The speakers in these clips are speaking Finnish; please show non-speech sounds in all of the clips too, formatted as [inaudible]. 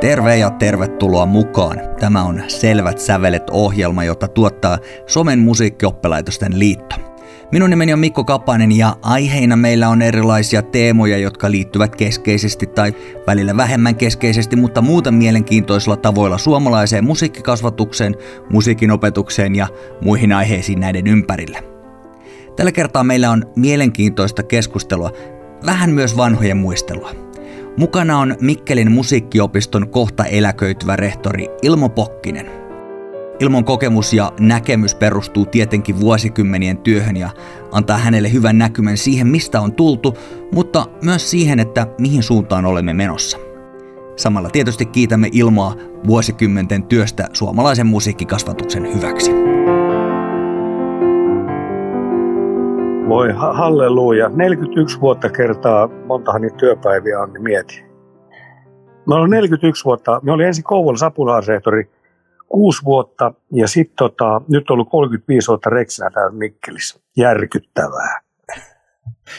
Terve ja tervetuloa mukaan. Tämä on Selvät sävelet ohjelma, jota tuottaa Somen musiikkioppelaitosten liitto. Minun nimeni on Mikko Kapanen ja aiheina meillä on erilaisia teemoja, jotka liittyvät keskeisesti tai välillä vähemmän keskeisesti, mutta muuten mielenkiintoisilla tavoilla suomalaiseen musiikkikasvatukseen, musiikin opetukseen ja muihin aiheisiin näiden ympärille. Tällä kertaa meillä on mielenkiintoista keskustelua, vähän myös vanhojen muistelua. Mukana on Mikkelin musiikkiopiston kohta eläköityvä rehtori Ilmo Pokkinen. Ilmon kokemus ja näkemys perustuu tietenkin vuosikymmenien työhön ja antaa hänelle hyvän näkymän siihen, mistä on tultu, mutta myös siihen, että mihin suuntaan olemme menossa. Samalla tietysti kiitämme Ilmoa vuosikymmenten työstä suomalaisen musiikkikasvatuksen hyväksi. Voi halleluja. 41 vuotta kertaa, montahan niitä työpäiviä on, niin mieti. Mä olen 41 vuotta, mä olin ensin Kouvolassa apulaisrehtori kuusi vuotta ja sitten tota, nyt on ollut 35 vuotta reksinä täällä Mikkelissä. Järkyttävää.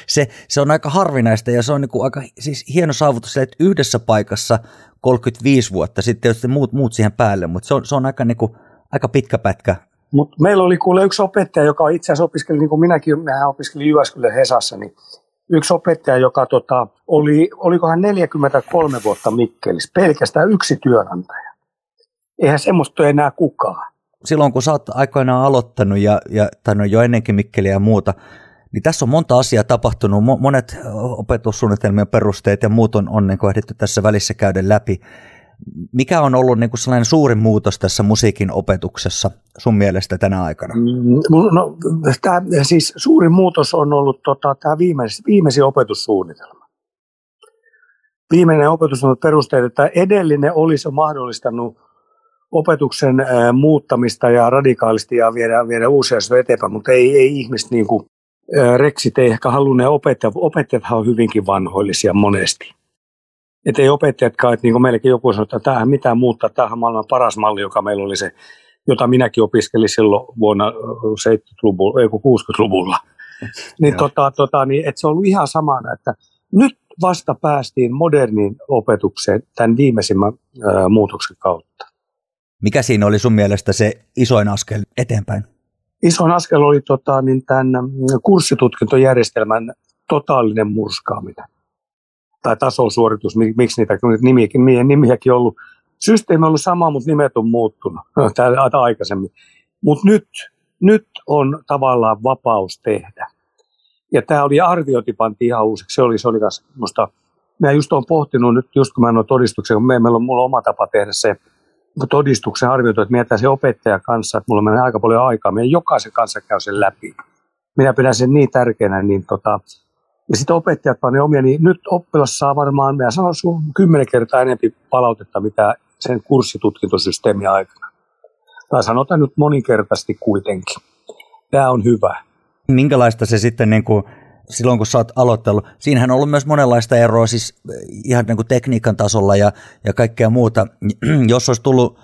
Se, se on aika harvinaista ja se on niinku aika siis hieno saavutus, että yhdessä paikassa 35 vuotta, sitten tietysti muut, muut siihen päälle, mutta se on, se on aika, niinku, aika pitkä pätkä mutta meillä oli kuule yksi opettaja, joka itse asiassa opiskeli, niin kuin minäkin, mehän opiskelin Jyväskylän Hesassa, niin yksi opettaja, joka tota, oli, olikohan 43 vuotta Mikkelissä, pelkästään yksi työnantaja. Eihän semmoista enää kukaan. Silloin kun sä oot aikoinaan aloittanut ja, ja tai no jo ennenkin Mikkeliä ja muuta, niin tässä on monta asiaa tapahtunut. Monet opetussuunnitelmien perusteet ja muut on, on niin ehditty tässä välissä käydä läpi. Mikä on ollut niin kuin sellainen suurin muutos tässä musiikin opetuksessa sun mielestä tänä aikana? Mm, no, tämä, siis suurin muutos on ollut tota, tämä viimeisin, viimeisin opetussuunnitelma. Viimeinen opetussuunnitelma perusteet, että edellinen olisi mahdollistanut opetuksen muuttamista ja radikaalisti ja viedä, viedä uusia asioita eteenpäin, mutta ei, ei ihmiset niin kuin, reksit ei ehkä halunneet opettaa. Opettajat on hyvinkin vanhoillisia monesti että ei opettajatkaan, että niin kuin meillekin joku sanoi, että tämähän mitään muuttaa, tämähän on maailman paras malli, joka meillä oli se, jota minäkin opiskelin silloin vuonna 70-luvulla, ei 60-luvulla. [laughs] niin, tota, tota, niin, että se on ollut ihan samana, että nyt vasta päästiin moderniin opetukseen tämän viimeisimmän ää, muutoksen kautta. Mikä siinä oli sun mielestä se isoin askel eteenpäin? Isoin askel oli tota, niin tämän kurssitutkintojärjestelmän totaalinen murskaaminen tai tasosuoritus, miksi niitä nimiäkin, nimiäkin ollut. Systeemi on ollut sama, mutta nimet on muuttunut [laughs] täällä aikaisemmin. Mutta nyt, nyt on tavallaan vapaus tehdä. Ja tämä oli arviointi pantiin ihan uusiksi. Se oli, se oli musta, mä just olen pohtinut nyt, just kun mä en ole todistuksen, kun meillä on, mulla on oma tapa tehdä se todistuksen arviointi, että mietitään se opettaja kanssa, että mulla menee aika paljon aikaa. Minä jokaisen kanssa käy sen läpi. Minä pidän sen niin tärkeänä, niin tota, ja sitten opettajat panee omia, niin nyt oppilas saa varmaan, mä sanon sun kymmenen kertaa enemmän palautetta, mitä sen kurssitutkintosysteemi aikana. Tai sanotaan nyt moninkertaisesti kuitenkin. Tämä on hyvä. Minkälaista se sitten niin kuin, silloin, kun sä oot aloittanut, siinähän on ollut myös monenlaista eroa siis ihan niin kuin tekniikan tasolla ja, ja kaikkea muuta. [clears throat] Jos olisi tullut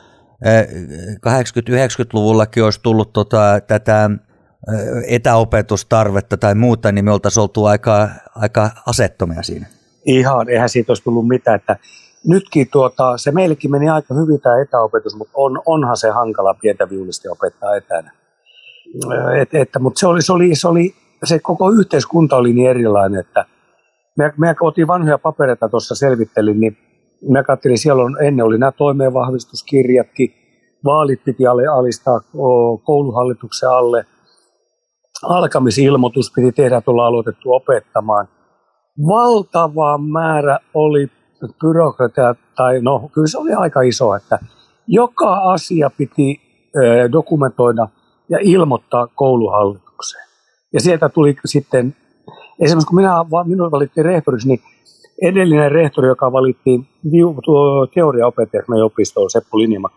80-90-luvullakin olisi tullut tota, tätä etäopetustarvetta tai muuta, niin me oltaisiin oltu aika, aika asettomia siinä. Ihan, eihän siitä olisi tullut mitään, että nytkin tuota, se meillekin meni aika hyvin tämä etäopetus, mutta on, onhan se hankala pientä viulisti opettaa etänä. Et, että, mutta se oli, se, oli, se, oli, se koko yhteiskunta oli niin erilainen, että me, me otin vanhoja papereita tuossa selvittelin, niin mä katselin, siellä on, ennen oli nämä toimeenvahvistuskirjatkin, vaalit piti alistaa kouluhallituksen alle – alkamisilmoitus piti tehdä, tulla aloitettu opettamaan. Valtava määrä oli byrokratia, tai no kyllä se oli aika iso, että joka asia piti dokumentoida ja ilmoittaa kouluhallitukseen. Ja sieltä tuli sitten, esimerkiksi kun minä, minun valittiin rehtoriksi, niin edellinen rehtori, joka valittiin teoriaopettajaksi meidän opistoon, Seppo Linjama,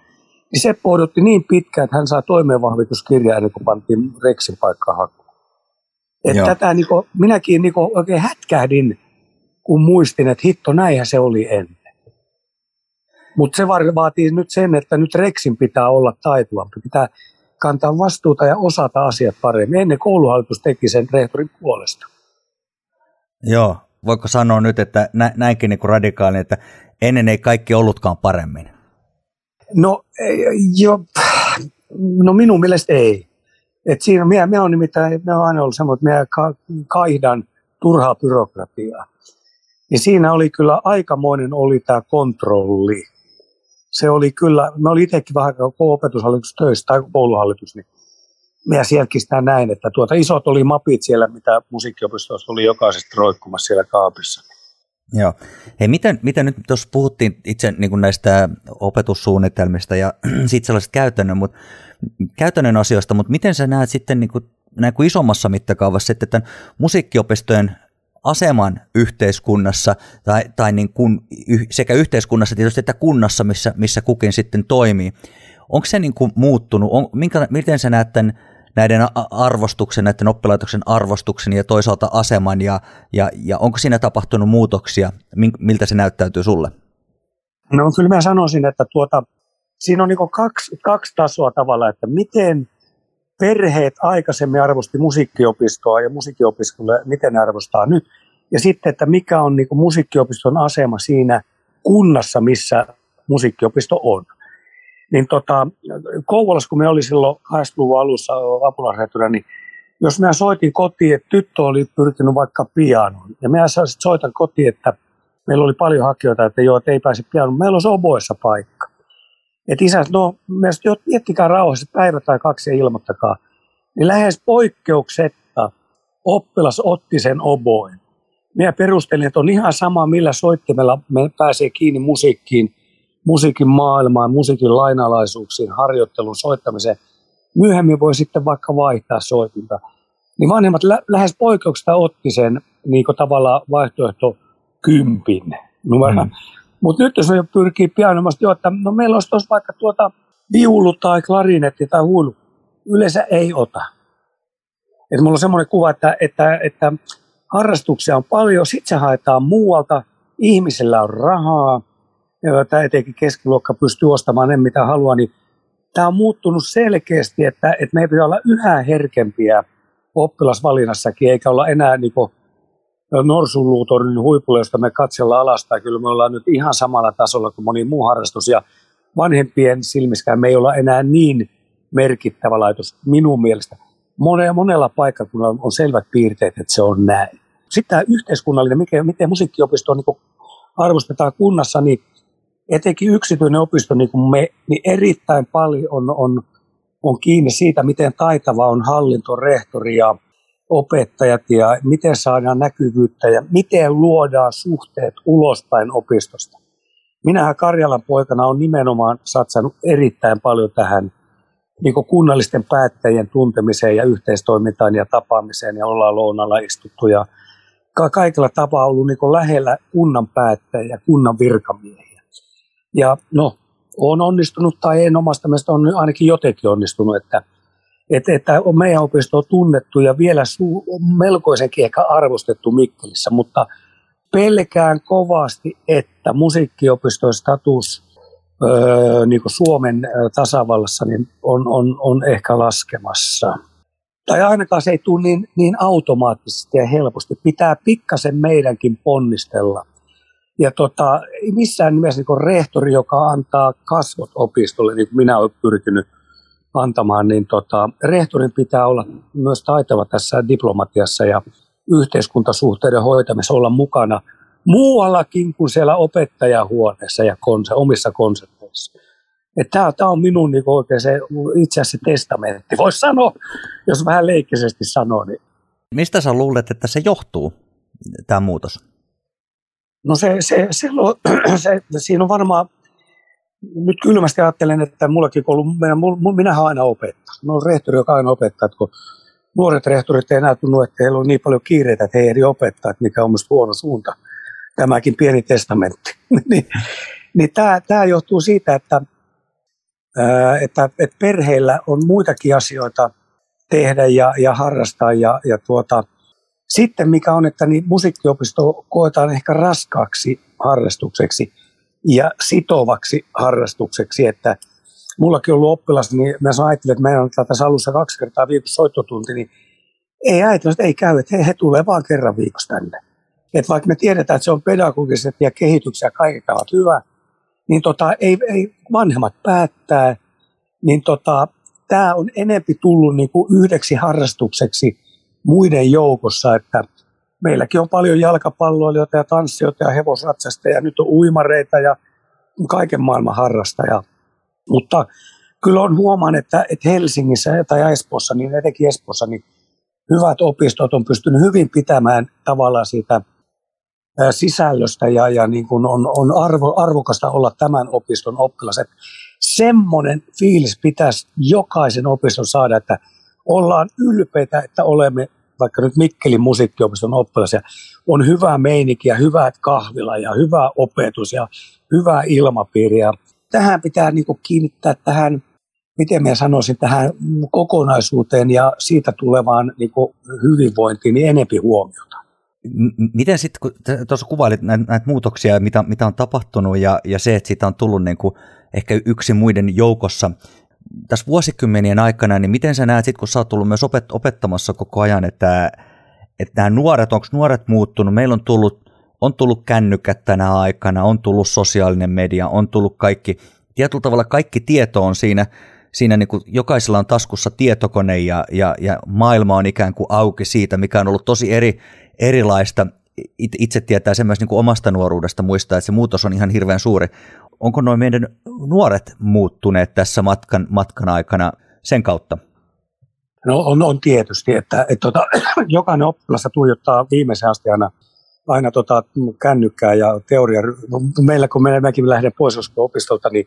niin Seppo odotti niin pitkään, että hän saa toimeenvahvituskirjaa ennen kuin pantiin Rexin paikkaa hakuun. Että tätä niin kuin, minäkin niin kuin, oikein hätkähdin, kun muistin, että hitto, näinhän se oli ennen. Mutta se vaatii nyt sen, että nyt Rexin pitää olla taitavampi. Pitää kantaa vastuuta ja osata asiat paremmin. Ennen kouluhallitus teki sen rehtorin puolesta. Joo, voiko sanoa nyt, että nä, näinkin niin radikaali, että ennen ei kaikki ollutkaan paremmin? No, jo, no minun mielestä ei. Et siinä minä, minä on nimittäin, minä olen aina ollut semmoinen, että minä ka, kaihdan turhaa byrokratiaa. Niin siinä oli kyllä aikamoinen oli tämä kontrolli. Se oli kyllä, me oli itsekin vähän opetushallitus töissä tai kouluhallitus, niin minä sielläkin sitä näin, että tuota isot oli mapit siellä, mitä musiikkiopistosta oli jokaisesta roikkumassa siellä kaapissa. Joo. Hei, miten, miten nyt tuossa puhuttiin itse niin kuin näistä opetussuunnitelmista ja [clears throat] sitten sellaisista käytännön, mutta, käytännön asioista, mutta miten sä näet sitten niin kuin, näin kuin isommassa mittakaavassa että tämän musiikkiopistojen aseman yhteiskunnassa tai, tai niin kuin sekä yhteiskunnassa tietysti että kunnassa, missä, missä kukin sitten toimii. Onko se niin kuin muuttunut? On, minkä, miten sä näet tämän näiden arvostuksen, näiden oppilaitoksen arvostuksen ja toisaalta aseman ja, ja, ja onko siinä tapahtunut muutoksia? Miltä se näyttäytyy sulle? No kyllä mä sanoisin, että tuota, siinä on niin kaksi, kaksi tasoa tavalla, että miten perheet aikaisemmin arvosti musiikkiopistoa ja musiikkiopistolle, miten ne arvostaa nyt. Ja sitten, että mikä on niin musiikkiopiston asema siinä kunnassa, missä musiikkiopisto on niin tota, Kouvolassa, kun me oli silloin 80-luvun alussa apulaisrehtorina, niin jos mä soitin kotiin, että tyttö oli pyrkinyt vaikka pianoon, ja mä soitan kotiin, että meillä oli paljon hakijoita, että joo, että ei pääse pianoon, meillä on oboissa paikka. Että isä, no miettikää rauhassa päivä tai kaksi ja ilmoittakaa. Niin lähes poikkeuksetta oppilas otti sen oboin. Minä perustelin, että on ihan sama, millä soittimella me pääsee kiinni musiikkiin, musiikin maailmaan, musiikin lainalaisuuksiin, harjoittelun, soittamiseen. Myöhemmin voi sitten vaikka vaihtaa soitinta. Niin vanhemmat lä- lähes poikkeuksesta otti sen niin tavallaan vaihtoehto kympin numero. Mm. Mutta nyt jos pyrkii pianomasti, että no meillä olisi tuossa vaikka tuota viulu tai klarinetti tai huulu, yleensä ei ota. Et mulla on semmoinen kuva, että, että, että harrastuksia on paljon, sitten se haetaan muualta, ihmisellä on rahaa, tämä etenkin keskiluokka pystyy ostamaan ne, mitä haluaa, niin tämä on muuttunut selkeästi, että, että meidän pitää olla yhä herkempiä oppilasvalinnassakin, eikä olla enää niin norsunluutorin huipulla, josta me katsellaan alasta. Kyllä me ollaan nyt ihan samalla tasolla kuin moni muu harrastus, ja vanhempien silmiskään me ei olla enää niin merkittävä laitos minun mielestä. Monella, monella paikkakunnalla on selvät piirteet, että se on näin. Sitten tämä yhteiskunnallinen, miten, miten musiikkiopisto niin arvostetaan kunnassa, niin etenkin yksityinen opisto, niin kuin me, niin erittäin paljon on, on, on kiinni siitä, miten taitava on hallinto, rehtori ja opettajat ja miten saadaan näkyvyyttä ja miten luodaan suhteet ulospäin opistosta. Minähän Karjalan poikana on nimenomaan satsannut erittäin paljon tähän niin kunnallisten päättäjien tuntemiseen ja yhteistoimintaan ja tapaamiseen ja ollaan lounalla istuttu ja kaikilla tapaa ollut niin lähellä kunnan päättäjiä ja kunnan virkamiehiä. Ja no, on onnistunut tai en omasta mielestä on ainakin jotenkin onnistunut, että, että, että on meidän opisto on tunnettu ja vielä su, melkoisenkin ehkä arvostettu Mikkelissä, mutta pelkään kovasti, että musiikkiopiston status öö, niin kuin Suomen tasavallassa niin on, on, on ehkä laskemassa. Tai ainakaan se ei tule niin, niin automaattisesti ja helposti. Pitää pikkasen meidänkin ponnistella ja tota, missään nimessä niin rehtori, joka antaa kasvot opistolle, niin kuin minä olen pyrkinyt antamaan, niin tota, rehtorin pitää olla myös taitava tässä diplomatiassa ja yhteiskuntasuhteiden hoitamisessa olla mukana muuallakin kuin siellä opettajahuoneessa ja konse, omissa konsepteissa. Tämä on minun niin oikein se, itse asiassa testamentti, voisi sanoa, jos vähän leikkisesti sanoo. Niin. Mistä sä luulet, että se johtuu, tämä muutos? No se, se, se, [clears throat] se, siinä on varmaan, nyt kylmästi ajattelen, että mullakin ollut, minä, minähän aina opettaa. No on rehtori, joka aina opettaa, että kun nuoret rehtorit ei enää tunnu, että heillä on niin paljon kiireitä, että he ei opettaa, että mikä on minusta huono suunta. Tämäkin pieni testamentti. [laughs] niin, niin tämä, tämä johtuu siitä, että, että, että perheillä on muitakin asioita tehdä ja, ja harrastaa ja, ja tuota, sitten mikä on, että niin musiikkiopisto koetaan ehkä raskaaksi harrastukseksi ja sitovaksi harrastukseksi, että mullakin on ollut oppilas, niin mä ajattelin, että meillä on tässä alussa kaksi kertaa viikossa soittotunti, niin ei äiti, että ei käy, että he, he tulee vaan kerran viikossa tänne. että vaikka me tiedetään, että se on pedagogisesti ja kehityksen ja kaiken hyvä, niin tota, ei, ei vanhemmat päättää, niin tota, tämä on enempi tullut niin kuin yhdeksi harrastukseksi muiden joukossa, että meilläkin on paljon jalkapalloilijoita ja tanssijoita ja hevosratsasta ja nyt on uimareita ja kaiken maailman harrastaja. Mutta kyllä on huomaan, että, että Helsingissä tai Espoossa, niin etenkin Espoossa, niin hyvät opistot on pystynyt hyvin pitämään tavallaan siitä sisällöstä ja, ja niin kuin on, on arvo, arvokasta olla tämän opiston oppilas. Että semmoinen fiilis pitäisi jokaisen opiston saada, että ollaan ylpeitä, että olemme vaikka nyt Mikkelin musiikkiopiston oppilas ja on hyvää meininki ja hyvät kahvila ja hyvä opetus ja hyvä ilmapiiri. Ja tähän pitää niin kiinnittää tähän, miten mä sanoisin, tähän kokonaisuuteen ja siitä tulevaan niin hyvinvointiin niin enempi huomiota. Miten sitten, kun tuossa kuvailit näitä, näitä muutoksia, mitä, mitä on tapahtunut ja, ja se, että siitä on tullut niin kuin ehkä yksi muiden joukossa tässä vuosikymmenien aikana, niin miten sä näet sitten, kun sä oot tullut myös opet- opettamassa koko ajan, että, että nämä nuoret, onko nuoret muuttunut? Meillä on tullut, on tullut kännykät tänä aikana, on tullut sosiaalinen media, on tullut kaikki, tietyllä tavalla kaikki tieto on siinä, siinä niin kuin jokaisella on taskussa tietokone ja, ja, ja maailma on ikään kuin auki siitä, mikä on ollut tosi eri, erilaista. Itse tietää sen myös niin kuin omasta nuoruudesta muistaa, että se muutos on ihan hirveän suuri onko noin meidän nuoret muuttuneet tässä matkan, matkan aikana sen kautta? No on, on tietysti, että, että tota, [clears throat] jokainen oppilas tuijottaa viimeisen asti aina, aina tota, kännykkää ja teoria. Meillä kun mekin lähden pois opistolta, niin,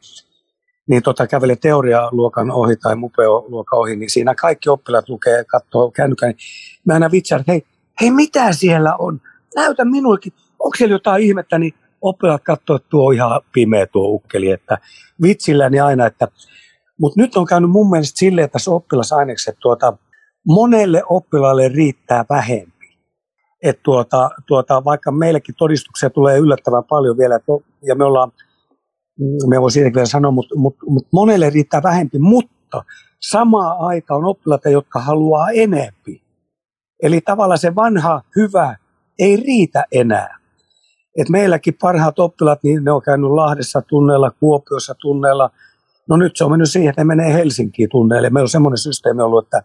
niin tota, teorialuokan ohi tai mupeo-luokan ohi, niin siinä kaikki oppilaat lukee, katsoo kännykkää. Niin mä aina vitsaan, että hei, hei, mitä siellä on? Näytä minullekin. Onko siellä jotain ihmettä? Niin oppilaat katsoivat, että tuo on ihan pimeä tuo ukkeli, että vitsilläni aina, että mutta nyt on käynyt mun mielestä silleen, että tässä oppilasainekset tuota, monelle oppilaalle riittää vähempi. Et tuota, tuota, vaikka meillekin todistuksia tulee yllättävän paljon vielä, ja me ollaan, me voi siitäkin vielä sanoa, mutta mut, mut monelle riittää vähempi, mutta samaa aikaa on oppilaita, jotka haluaa enempi. Eli tavallaan se vanha hyvä ei riitä enää. Et meilläkin parhaat oppilaat, niin ne on käynyt Lahdessa tunneilla, Kuopiossa tunneilla. No nyt se on mennyt siihen, että ne menee Helsinkiin tunneille. Meillä on semmoinen systeemi ollut, että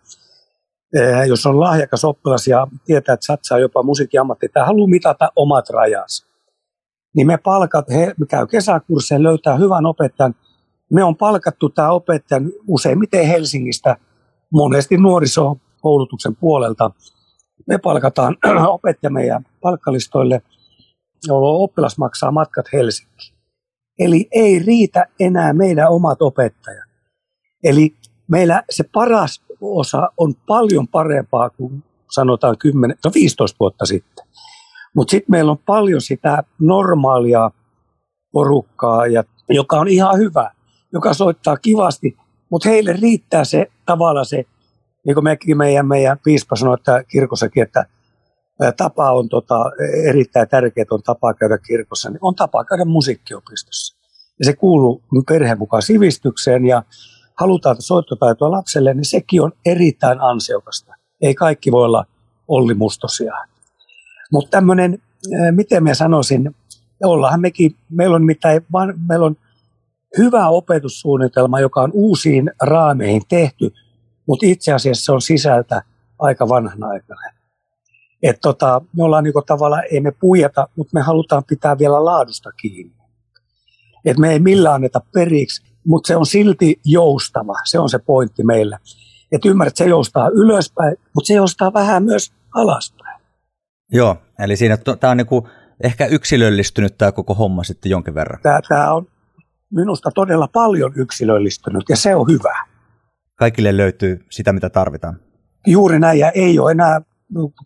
eh, jos on lahjakas oppilas ja tietää, että satsaa jopa musiikkiammatti tai haluaa mitata omat rajansa, niin me palkat, he käy kesäkursseen, löytää hyvän opettajan. Me on palkattu tämä opettajan useimmiten Helsingistä, monesti nuorisokoulutuksen puolelta. Me palkataan [clears throat] opettaja meidän palkkalistoille – jolloin oppilas maksaa matkat Helsinkiin. Eli ei riitä enää meidän omat opettajat. Eli meillä se paras osa on paljon parempaa kuin sanotaan 10, no 15 vuotta sitten. Mutta sitten meillä on paljon sitä normaalia porukkaa, ja, joka on ihan hyvä, joka soittaa kivasti, mutta heille riittää se tavalla se, niin kuin mekin meidän, meidän piispa sanoi, että kirkossakin, että tapa on tota, erittäin tärkeä, on tapa käydä kirkossa, niin on tapa käydä musiikkiopistossa. Ja se kuuluu perheen mukaan sivistykseen ja halutaan soittotaitoa lapselle, niin sekin on erittäin ansiokasta. Ei kaikki voi olla Olli Mustosia. Mutta tämmöinen, miten mä sanoisin, ollaanhan mekin, meillä on mitään, meillä on hyvä opetussuunnitelma, joka on uusiin raameihin tehty, mutta itse asiassa se on sisältä aika vanhanaikainen. Että tota, me ollaan niinku tavallaan, ei me puijata, mutta me halutaan pitää vielä laadusta kiinni. Että me ei millään anneta periksi, mutta se on silti joustava. Se on se pointti meillä. Että ymmärrät, se joustaa ylöspäin, mutta se joustaa vähän myös alaspäin. Joo, eli siinä tämä on niinku ehkä yksilöllistynyt tämä koko homma sitten jonkin verran. Tämä on minusta todella paljon yksilöllistynyt ja se on hyvä. Kaikille löytyy sitä, mitä tarvitaan. Juuri näin ja ei ole enää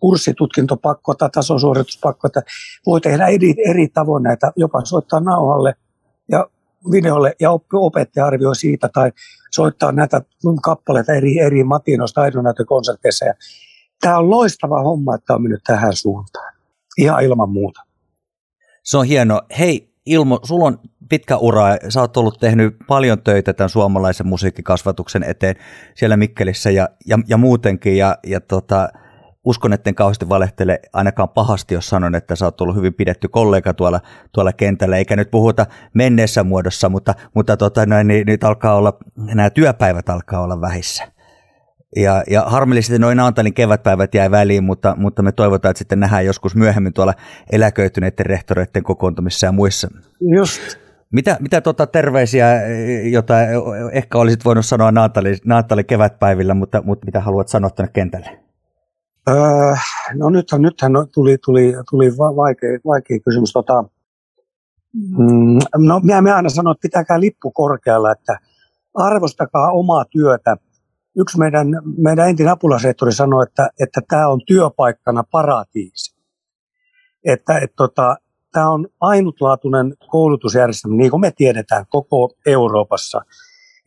kurssitutkintopakko tai tasosuorituspakko, että voi tehdä eri, eri tavoin näitä, jopa soittaa nauhalle ja videolle ja opettaja arvioi siitä tai soittaa näitä kappaleita eri, eri matinoista aidonäytökonserteissa. Ja tämä on loistava homma, että on mennyt tähän suuntaan. Ihan ilman muuta. Se on hieno. Hei Ilmo, sulla on pitkä ura. Sä oot ollut tehnyt paljon töitä tämän suomalaisen musiikkikasvatuksen eteen siellä Mikkelissä ja, ja, ja muutenkin. Ja, ja tota, uskon, etten kauheasti valehtele ainakaan pahasti, jos sanon, että sä oot ollut hyvin pidetty kollega tuolla, tuolla kentällä, eikä nyt puhuta menneessä muodossa, mutta, mutta tota, noin, niin, nyt alkaa olla, nämä työpäivät alkaa olla vähissä. Ja, ja harmillisesti noin Naantalin kevätpäivät jäi väliin, mutta, mutta me toivotaan, että sitten nähdään joskus myöhemmin tuolla eläköityneiden rehtoreiden kokoontumissa ja muissa. Just. Mitä, mitä tota terveisiä, jota ehkä olisit voinut sanoa Naantalin, Naantalin kevätpäivillä, mutta, mutta mitä haluat sanoa tänne kentälle? Öö, no nythän, nythän tuli, tuli, tuli vaikea, vaikea kysymys. Tota, mm, no minä, minä aina sanon, että pitäkää lippu korkealla, että arvostakaa omaa työtä. Yksi meidän, meidän entinen apulaisehtori sanoi, että, että tämä on työpaikkana paratiisi. Että et, tota, tämä on ainutlaatuinen koulutusjärjestelmä, niin kuin me tiedetään koko Euroopassa.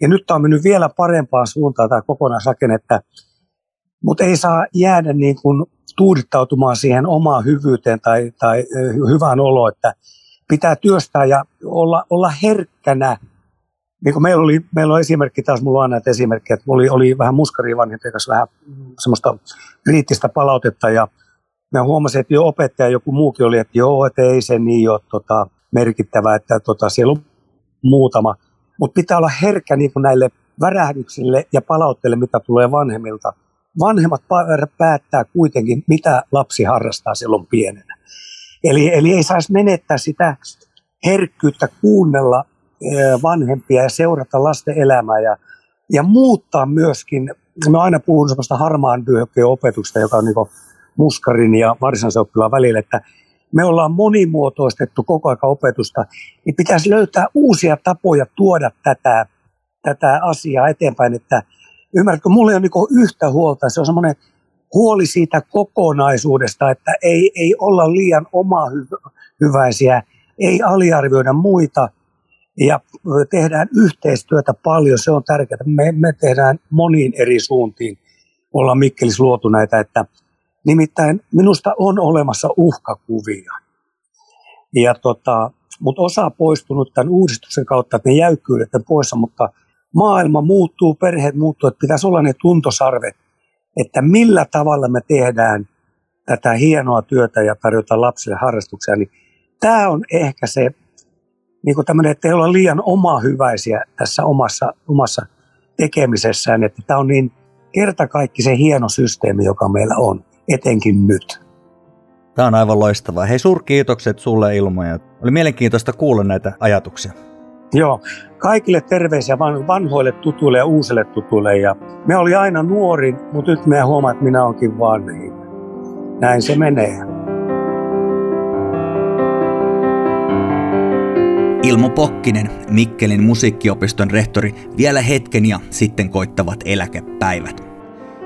Ja nyt tämä on mennyt vielä parempaan suuntaan tämä kokonaisrakenne, että mutta ei saa jäädä niin kuin tuudittautumaan siihen omaan hyvyyteen tai, tai hyvään oloon, että pitää työstää ja olla, olla herkkänä. Niin kuin meillä, oli, meillä on esimerkki, taas mulla on näitä esimerkkejä, että oli, oli vähän muskarivanhempien kanssa vähän semmoista kriittistä palautetta ja mä huomasin, että jo opettaja joku muukin oli, että joo, että ei se niin ole tota, merkittävä, että tota, siellä on muutama. Mutta pitää olla herkkä niin kuin näille värähdyksille ja palautteille, mitä tulee vanhemmilta – vanhemmat päättää kuitenkin, mitä lapsi harrastaa silloin pienenä. Eli, eli ei saisi menettää sitä herkkyyttä kuunnella vanhempia ja seurata lasten elämää ja, ja muuttaa myöskin, mä aina puhun sellaista harmaan opetuksesta, joka on niin muskarin ja varsinaisen oppilaan välillä, että me ollaan monimuotoistettu koko ajan opetusta, niin pitäisi löytää uusia tapoja tuoda tätä, tätä asiaa eteenpäin, että Ymmärrätkö, mulla ei ole niin yhtä huolta. Se on semmoinen huoli siitä kokonaisuudesta, että ei, ei olla liian oma hyväisiä, ei aliarvioida muita ja tehdään yhteistyötä paljon. Se on tärkeää. Me, me tehdään moniin eri suuntiin. Ollaan Mikkelis luotu näitä, että nimittäin minusta on olemassa uhkakuvia. Ja tota, mutta osa poistunut tämän uudistuksen kautta, että ne jäykkyydet poissa, mutta – maailma muuttuu, perheet muuttuu, että pitäisi olla ne tuntosarvet, että millä tavalla me tehdään tätä hienoa työtä ja tarjota lapsille harrastuksia, niin tämä on ehkä se, niin kuin tämmöinen, että ei olla liian oma hyväisiä tässä omassa, omassa tekemisessään, että tämä on niin kerta kaikki se hieno systeemi, joka meillä on, etenkin nyt. Tämä on aivan loistavaa. Hei, suurkiitokset sulle Ilmoja. Oli mielenkiintoista kuulla näitä ajatuksia. Joo, kaikille terveisiä vanhoille tutuille ja uusille tutuille. Ja me oli aina nuori, mutta nyt me huomaa, että minä onkin vanhin. Näin se menee. Ilmo Pokkinen, Mikkelin musiikkiopiston rehtori, vielä hetken ja sitten koittavat eläkepäivät.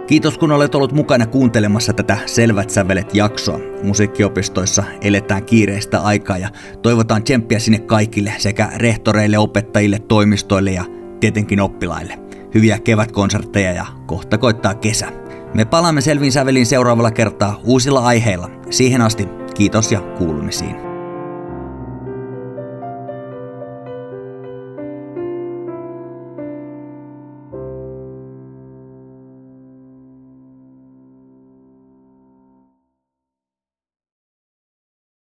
Kiitos kun olet ollut mukana kuuntelemassa tätä Selvät sävelet jaksoa. Musiikkiopistoissa eletään kiireistä aikaa ja toivotaan tsemppiä sinne kaikille sekä rehtoreille, opettajille, toimistoille ja tietenkin oppilaille. Hyviä kevätkonsertteja ja kohta koittaa kesä. Me palaamme Selvin sävelin seuraavalla kertaa uusilla aiheilla. Siihen asti kiitos ja kuulumisiin.